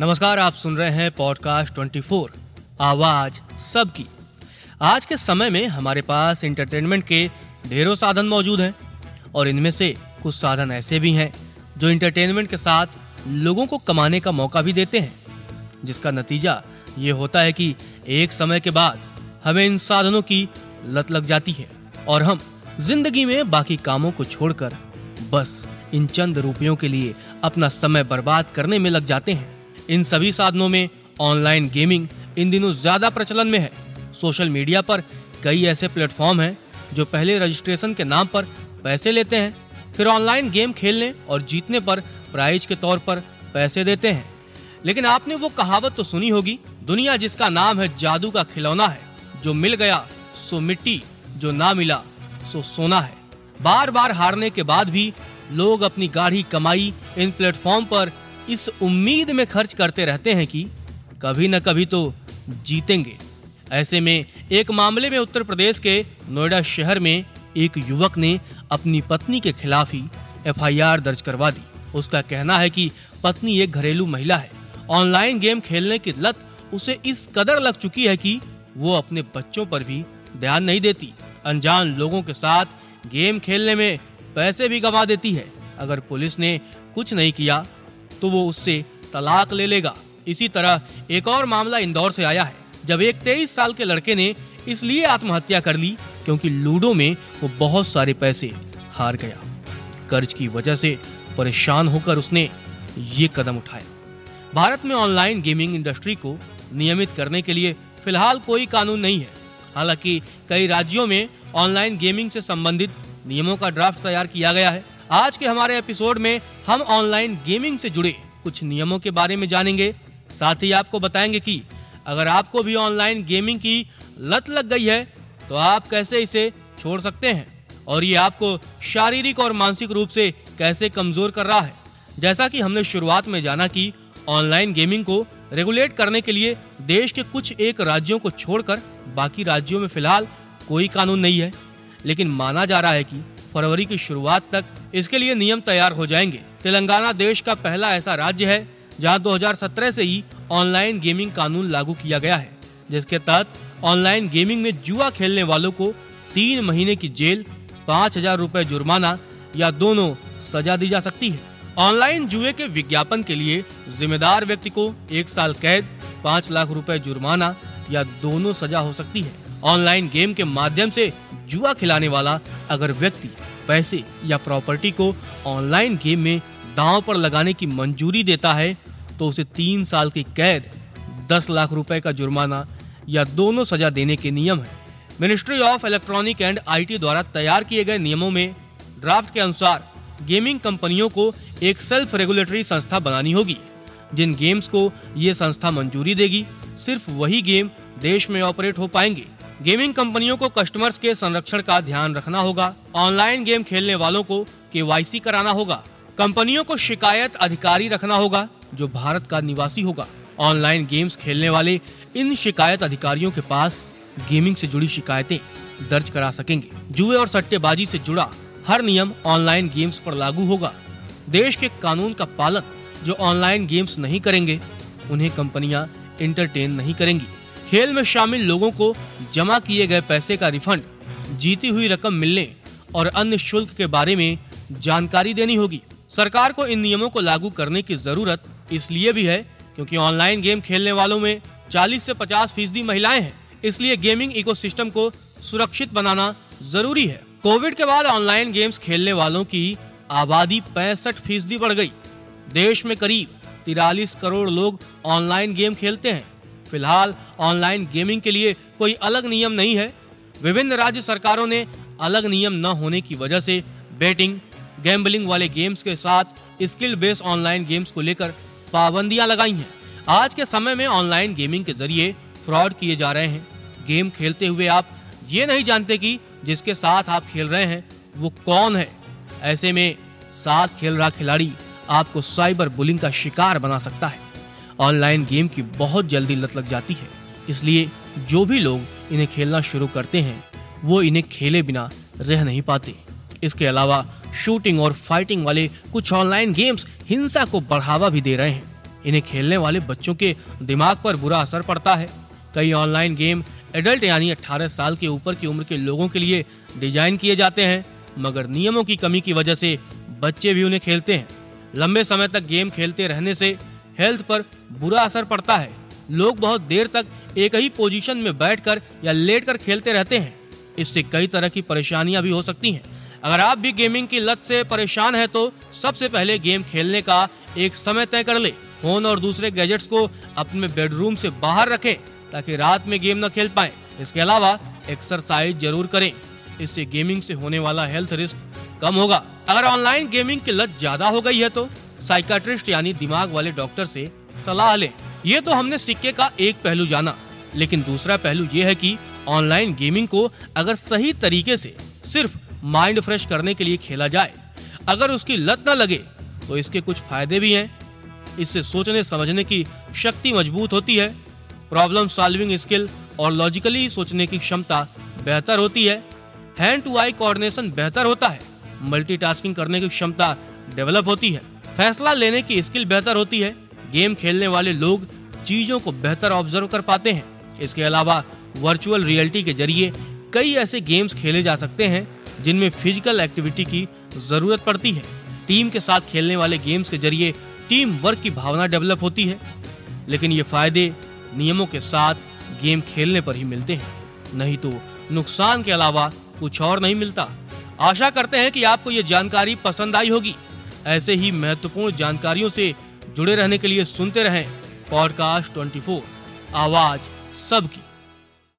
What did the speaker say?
नमस्कार, आप सुन रहे हैं पॉडकास्ट 24 आवाज़ सबकी। आज के समय में हमारे पास एंटरटेनमेंट के ढेरों साधन मौजूद हैं और इनमें से कुछ साधन ऐसे भी हैं जो इंटरटेनमेंट के साथ लोगों को कमाने का मौका भी देते हैं। जिसका नतीजा ये होता है कि एक समय के बाद हमें इन साधनों की लत लग जाती है और हम ज़िंदगी में बाकी कामों को छोड़कर बस इन चंद रुपयों के लिए अपना समय बर्बाद करने में लग जाते हैं। इन सभी साधनों में ऑनलाइन गेमिंग इन दिनों ज़्यादा प्रचलन में है। सोशल मीडिया पर कई ऐसे प्लेटफॉर्म हैं जो पहले रजिस्ट्रेशन के नाम पर पैसे लेते हैं, फिर ऑनलाइन गेम खेलने और जीतने पर प्राइज के तौर पर पैसे देते हैं। लेकिन आपने वो कहावत तो सुनी होगी, दुनिया जिसका नाम है जादू का खिलौना है, जो मिल गया, सो मिट्टी, जो ना मिला, सो सोना है। बार बार हारने के बाद भी लोग अपनी गाढ़ी कमाई इन प्लेटफॉर्म पर इस उम्मीद में खर्च करते रहते हैं कि कभी न कभी तो जीतेंगे। ऐसे में एक मामले में उत्तर प्रदेश के नोएडा शहर में एक युवक ने अपनी पत्नी के खिलाफ ही एफआईआर दर्ज करवा दी। उसका कहना है कि पत्नी एक घरेलू महिला है। ऑनलाइन गेम खेलने की लत उसे इस कदर लग चुकी है कि वो अपने बच्चों पर भी ध्यान नहीं देती। अनजान लोगों के साथ गेम खेलने में पैसे भी गवा देती है। अगर पुलिस ने कुछ नहीं किया तो वो उससे तलाक ले लेगा। इसी तरह एक और मामला इंदौर से आया है, जब एक तेईस साल के लड़के ने इसलिए आत्महत्या कर ली क्योंकि लूडो में वो बहुत सारे पैसे हार गया। कर्ज की वजह से परेशान होकर उसने ये कदम उठाया भारत में ऑनलाइन गेमिंग इंडस्ट्री को नियमित करने के लिए फ़िलहाल कोई कानून नहीं है। हालाँकि कई राज्यों में ऑनलाइन गेमिंग से संबंधित नियमों का ड्राफ्ट तैयार किया गया है। आज के हमारे एपिसोड में हम ऑनलाइन गेमिंग से जुड़े कुछ नियमों के बारे में जानेंगे। साथ ही आपको बताएँगे कि अगर आपको भी ऑनलाइन गेमिंग की लत लग गई है तो आप कैसे इसे छोड़ सकते हैं? और ये आपको शारीरिक और मानसिक रूप से कैसे कमज़ोर कर रहा है? जैसा कि हमने शुरुआत में जाना कि ऑनलाइन गेमिंग को रेगुलेट करने के लिए देश के कुछ एक राज्यों को छोड़कर बाकी राज्यों में फ़िलहाल कोई कानून नहीं है। लेकिन माना जा रहा है कि फरवरी की शुरुआत तक इसके लिए नियम तैयार हो जाएँगे। तेलंगाना देश का पहला ऐसा राज्य है, जहाँ 2017 से ही ऑनलाइन गेमिंग कानून लागू किया गया है, जिसके तहत ऑनलाइन गेमिंग में जुआ खेलने वालों को तीन महीने की जेल, पाँच हज़ार रूपए जुर्माना या दोनों सजा दी जा सकती है। ऑनलाइन जुए के विज्ञापन के लिए जिम्मेदार व्यक्ति को एक साल कैद, पाँच लाख रुपए जुर्माना या दोनों सजा हो सकती है। ऑनलाइन गेम के माध्यम से जुआ खिलाने वाला अगर व्यक्ति पैसे या प्रॉपर्टी को ऑनलाइन गेम में दांव पर लगाने की मंजूरी देता है तो उसे तीन साल की कैद, दस लाख रुपए का जुर्माना या दोनों सजा देने के नियम है। Ministry of electronic and IT द्वारा तैयार किए गए नियमों में ड्राफ्ट के अनुसार गेमिंग कंपनियों को एक सेल्फ रेगुलेटरी संस्था बनानी होगी, जिन गेम्स को ये संस्था मंजूरी देगी। सिर्फ़ वही गेम देश में ऑपरेट हो पाएँगे। गेमिंग कंपनियों को कस्टमर्स के संरक्षण का ध्यान रखना होगा। ऑनलाइन गेम खेलने वालों को के कराना होगा। कंपनियों को शिकायत अधिकारी रखना होगा, जो भारत का निवासी होगा। ऑनलाइन गेम्स खेलने वाले इन शिकायत अधिकारियों के पास गेमिंग से जुड़ी शिकायतें दर्ज करा सकेंगे। जुए और सट्टेबाजी से जुड़ा हर नियम ऑनलाइन गेम्स पर लागू होगा। देश के कानून का पालन जो ऑनलाइन गेम्स नहीं करेंगे, उन्हें कंपनियाँ इंटरटेन नहीं करेंगी। खेल में शामिल लोगों को जमा किए गए पैसे का रिफंड, जीती हुई रकम मिलने और अन्य शुल्क के बारे में जानकारी देनी होगी। सरकार को इन नियमों को लागू करने की ज़रूरत इसलिए भी है क्योंकि ऑनलाइन गेम खेलने वालों में 40 से 50 फ़ीसदी महिलाएँ हैं, इसलिए गेमिंग इकोसिस्टम को सुरक्षित बनाना ज़रूरी है। कोविड के बाद ऑनलाइन गेम्स खेलने वालों की आबादी पैंसठ फ़ीसदी बढ़ गई। देश में करीब तिरालीस करोड़ लोग ऑनलाइन गेम खेलते हैं। फ़िलहाल ऑनलाइन गेमिंग के लिए कोई अलग नियम नहीं है। विभिन्न राज्य सरकारों ने अलग नियम न होने की वजह से बेटिंग गैम्बलिंग वाले गेम्स के साथ स्किल बेस्ड ऑनलाइन गेम्स को लेकर पाबंदियाँ लगाई हैं। आज के समय में ऑनलाइन गेमिंग के ज़रिए फ्रॉड किए जा रहे हैं। गेम खेलते हुए आप ये नहीं जानते कि जिसके साथ आप खेल रहे हैं, वो कौन है। ऐसे में साथ खेल रहा खिलाड़ी आपको साइबर बुलिंग का शिकार बना सकता है। ऑनलाइन गेम की बहुत जल्दी लत लग जाती है। इसलिए जो भी लोग इन्हें खेलना शुरू करते हैं, वो इन्हें खेले बिना रह नहीं पाते। इसके अलावा शूटिंग और फाइटिंग वाले कुछ ऑनलाइन गेम्स हिंसा को बढ़ावा भी दे रहे हैं। इन्हें खेलने वाले बच्चों के दिमाग पर बुरा असर पड़ता है। कई ऑनलाइन गेम एडल्ट यानी 18 साल के ऊपर की उम्र के लोगों के लिए डिज़ाइन किए जाते हैं, मगर नियमों की कमी की वजह से बच्चे भी उन्हें खेलते हैं। लंबे समय तक गेम खेलते रहने से हेल्थ पर बुरा असर पड़ता है। लोग बहुत देर तक एक ही पोजीशन में बैठकर या लेटकर खेलते रहते हैं। इससे कई तरह की परेशानियाँ भी हो सकती हैं। अगर आप भी गेमिंग की लत से परेशान हैं तो सबसे पहले गेम खेलने का एक समय तय कर ले। फ़ोन और दूसरे गैजेट्स को अपने बेडरूम से बाहर रखें, ताकि रात में गेम न खेल पाए। इसके अलावा एक्सरसाइज ज़रूर करें। इससे गेमिंग से होने वाला हेल्थ रिस्क कम होगा। अगर ऑनलाइन गेमिंग की लत ज़्यादा हो गई है तो साइकाट्रिस्ट यानी दिमाग वाले डॉक्टर से सलाह लें। ये तो हमने सिक्के का एक पहलू जाना, लेकिन दूसरा पहलू ये है कि ऑनलाइन गेमिंग को अगर सही तरीके से सिर्फ़ माइंड फ्रेश करने के लिए खेला जाए, अगर उसकी लत न लगे तो इसके कुछ फ़ायदे भी हैं। इससे सोचने, समझने की शक्ति मज़बूत होती है। प्रॉब्लम सॉल्विंग स्किल और लॉजिकली सोचने की क्षमता बेहतर होती है। हैंड टू आई कोऑर्डिनेशन बेहतर होता है। मल्टीटास्किंग करने की क्षमता डेवलप होती है। फैसला लेने की स्किल बेहतर होती है। गेम खेलने वाले लोग चीज़ों को बेहतर ऑब्ज़र्व कर पाते हैं। इसके अलावा वर्चुअल रियलिटी के ज़रिए कई ऐसे गेम्स खेले जा सकते हैं, जिनमें फ़िज़िकल एक्टिविटी की ज़रूरत पड़ती है। टीम के साथ खेलने वाले गेम्स के ज़रिए टीम वर्क की भावना डेवलप होती है। लेकिन ये फ़ायदे नियमों के साथ गेम खेलने पर ही मिलते हैं। नहीं तो नुकसान के अलावा कुछ और नहीं मिलता। आशा करते हैं कि आपको ये जानकारी पसंद आई होगी। ऐसे ही महत्वपूर्ण जानकारियों से जुड़े रहने के लिए सुनते रहें पॉडकास्ट 24 आवाज़ सबकी।